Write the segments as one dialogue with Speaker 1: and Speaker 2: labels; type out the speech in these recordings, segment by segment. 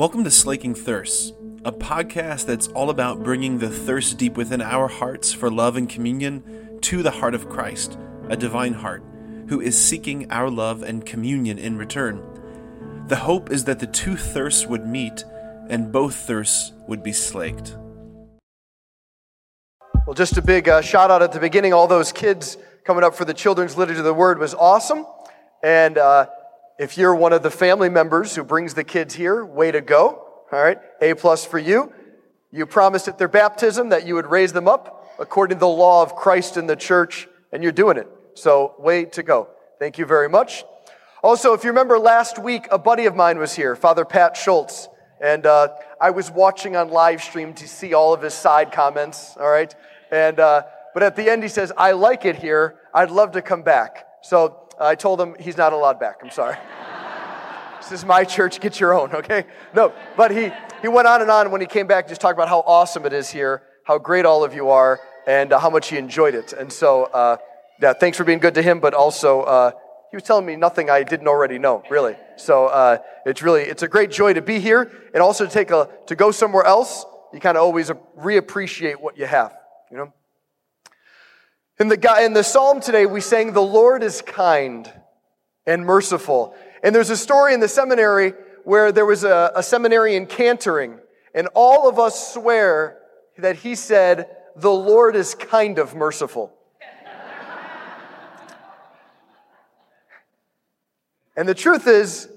Speaker 1: Welcome to Slaking Thirsts, a podcast that's all about bringing the thirst deep within our hearts for love and communion to the heart of Christ, a divine heart, who is seeking our love and communion in return. The hope is that the two thirsts would meet and both thirsts would be slaked.
Speaker 2: Well, just a big uh, shout out at the beginning. All those kids coming up for the children's liturgy of the word was awesome. And uh, if you're one of the family members who brings the kids here, way to go. All right, A plus for you. You promised at their baptism that you would raise them up according to the law of Christ in the church, and you're doing it. So, way to go. Thank you very much. Also, if you remember last week, a buddy of mine was here, Father Pat Schultz, and uh, I was watching on live stream to see all of his side comments. All right, and uh, but at the end he says, "I like it here. I'd love to come back." So I told him he's not allowed back. I'm sorry. this is my church. Get your own, okay? No, but he, he went on and on when he came back, just talked about how awesome it is here, how great all of you are, and uh, how much he enjoyed it. And so, uh, yeah, thanks for being good to him, but also, uh, he was telling me nothing I didn't already know, really. So uh, it's really, it's a great joy to be here and also to take a, to go somewhere else. You kind of always reappreciate what you have, you know? In the, in the psalm today, we sang, The Lord is kind and merciful. And there's a story in the seminary where there was a, a seminarian cantoring, and all of us swear that he said, The Lord is kind of merciful. and the truth is,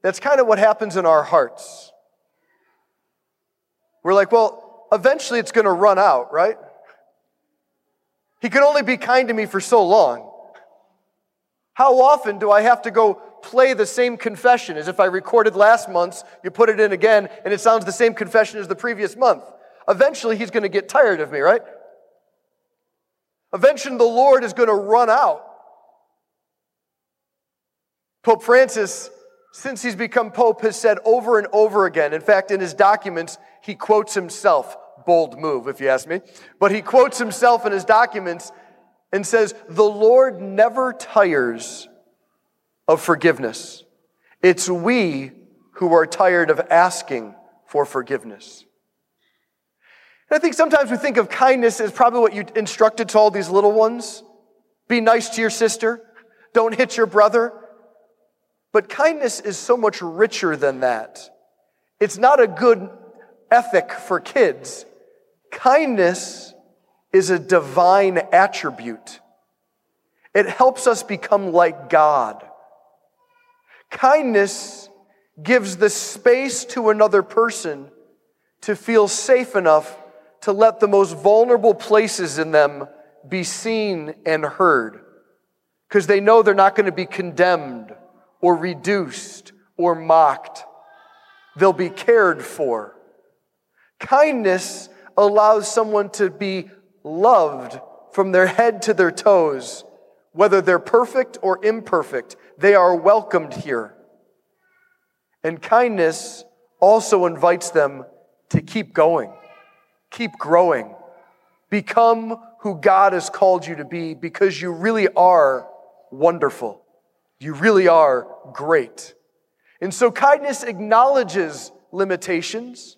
Speaker 2: that's kind of what happens in our hearts. We're like, well, eventually it's going to run out, right? He can only be kind to me for so long. How often do I have to go play the same confession as if I recorded last month's, you put it in again, and it sounds the same confession as the previous month? Eventually, he's going to get tired of me, right? Eventually, the Lord is going to run out. Pope Francis, since he's become Pope, has said over and over again, in fact, in his documents, he quotes himself bold move, if you ask me. But he quotes himself in his documents and says, The Lord never tires of forgiveness. It's we who are tired of asking for forgiveness. And I think sometimes we think of kindness as probably what you instructed to all these little ones be nice to your sister, don't hit your brother. But kindness is so much richer than that. It's not a good ethic for kids, Kindness is a divine attribute. It helps us become like God. Kindness gives the space to another person to feel safe enough to let the most vulnerable places in them be seen and heard because they know they're not going to be condemned or reduced or mocked. They'll be cared for. Kindness allows someone to be loved from their head to their toes, whether they're perfect or imperfect. They are welcomed here. And kindness also invites them to keep going, keep growing, become who God has called you to be because you really are wonderful. You really are great. And so kindness acknowledges limitations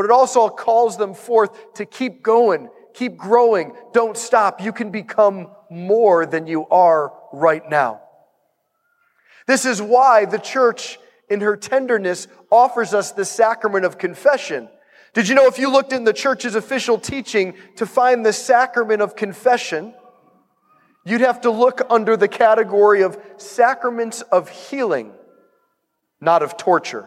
Speaker 2: but it also calls them forth to keep going, keep growing, don't stop. You can become more than you are right now. This is why the church, in her tenderness, offers us the sacrament of confession. Did you know if you looked in the church's official teaching to find the sacrament of confession, you'd have to look under the category of sacraments of healing, not of torture.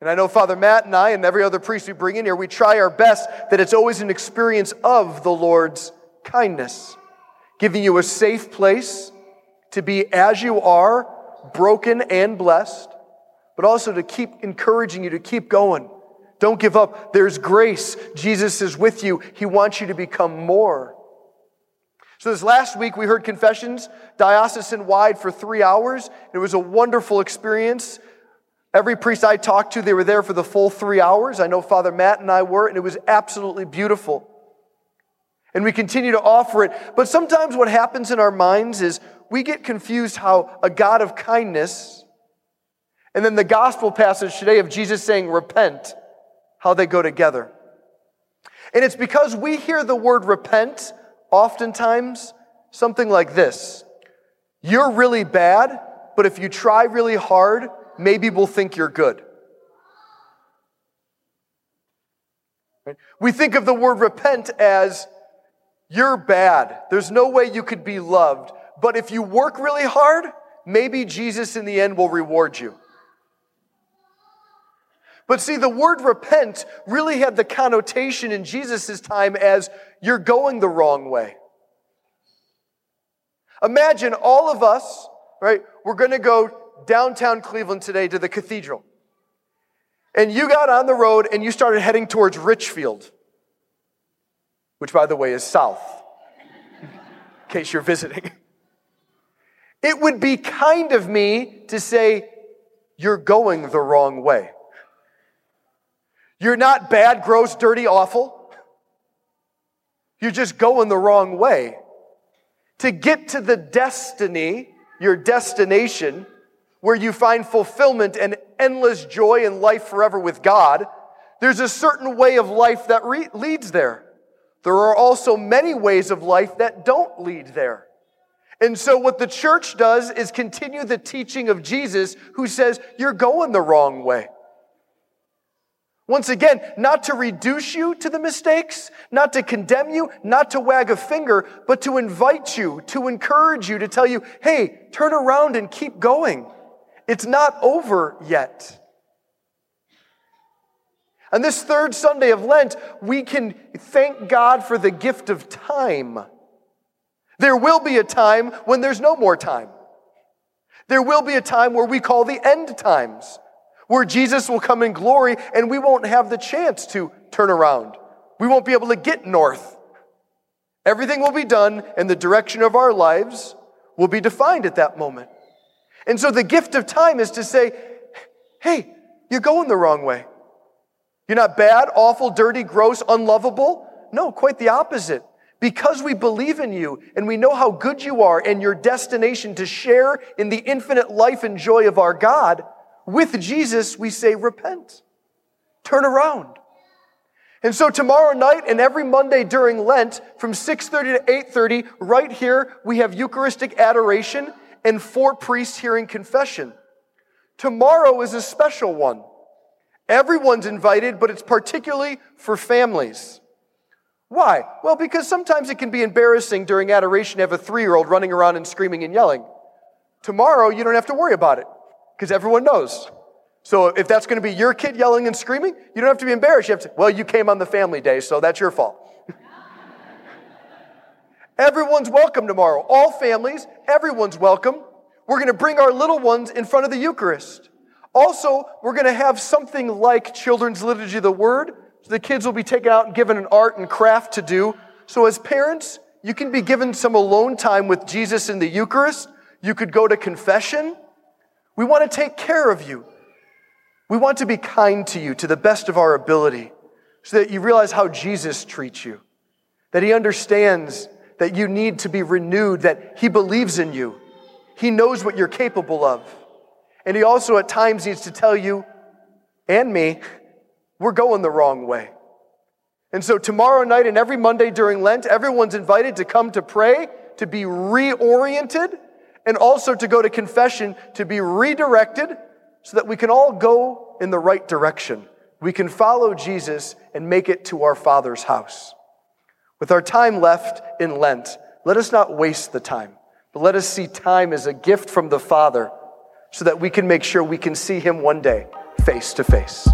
Speaker 2: And I know Father Matt and I and every other priest we bring in here, we try our best that it's always an experience of the Lord's kindness, giving you a safe place to be as you are, broken and blessed, but also to keep encouraging you to keep going. Don't give up. There's grace. Jesus is with you. He wants you to become more. So, this last week we heard confessions diocesan wide for three hours. It was a wonderful experience. Every priest I talked to, they were there for the full three hours. I know Father Matt and I were, and it was absolutely beautiful. And we continue to offer it. But sometimes what happens in our minds is we get confused how a God of kindness And then the gospel passage today of Jesus saying, repent, how they go together. And it's because we hear the word repent oftentimes something like this You're really bad, but if you try really hard, maybe we'll think you're good. We think of the word repent as you're bad. There's no way you could be loved. But if you work really hard, maybe Jesus in the end will reward you. But see, the word repent really had the connotation in Jesus' time as you're going the wrong way. Imagine all of us, right? We're going to go downtown Cleveland today to the cathedral. And you got on the road and you started heading towards Richfield, which, by the way, is south, in case you're visiting. It would be kind of me to say, You're going the wrong way. You're not bad, gross, dirty, awful. You're just going the wrong way. To get to the destiny, your destination, where you find fulfillment and endless joy in life forever with God, there's a certain way of life that re- leads there. There are also many ways of life that don't lead there. And so, what the church does is continue the teaching of Jesus, who says, You're going the wrong way. Once again, not to reduce you to the mistakes, not to condemn you, not to wag a finger, but to invite you, to encourage you, to tell you, hey, turn around and keep going. It's not over yet. On this third Sunday of Lent, we can thank God for the gift of time. There will be a time when there's no more time. There will be a time where we call the end times where Jesus will come in glory and we won't have the chance to turn around. We won't be able to get north. Everything will be done and the direction of our lives will be defined at that moment. And so the gift of time is to say, hey, you're going the wrong way. You're not bad, awful, dirty, gross, unlovable. No, quite the opposite. Because we believe in you and we know how good you are and your destination to share in the infinite life and joy of our God, with Jesus, we say, repent, turn around. And so tomorrow night and every Monday during Lent, from 6.30 to 8.30, right here, we have Eucharistic adoration and four priests hearing confession. Tomorrow is a special one. Everyone's invited, but it's particularly for families. Why? Well, because sometimes it can be embarrassing during adoration to have a three year old running around and screaming and yelling. Tomorrow, you don't have to worry about it because everyone knows. So if that's going to be your kid yelling and screaming, you don't have to be embarrassed. You have to, well, you came on the family day, so that's your fault. Everyone's welcome tomorrow. All families, everyone's welcome. We're going to bring our little ones in front of the Eucharist. Also, we're going to have something like Children's Liturgy of the Word. So the kids will be taken out and given an art and craft to do. So as parents, you can be given some alone time with Jesus in the Eucharist. You could go to confession. We want to take care of you. We want to be kind to you to the best of our ability so that you realize how Jesus treats you, that he understands that you need to be renewed, that he believes in you. He knows what you're capable of. And he also at times needs to tell you and me, we're going the wrong way. And so tomorrow night and every Monday during Lent, everyone's invited to come to pray, to be reoriented, and also to go to confession to be redirected so that we can all go in the right direction. We can follow Jesus and make it to our Father's house. With our time left in Lent, let us not waste the time, but let us see time as a gift from the Father so that we can make sure we can see Him one day face to face.